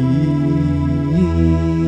You.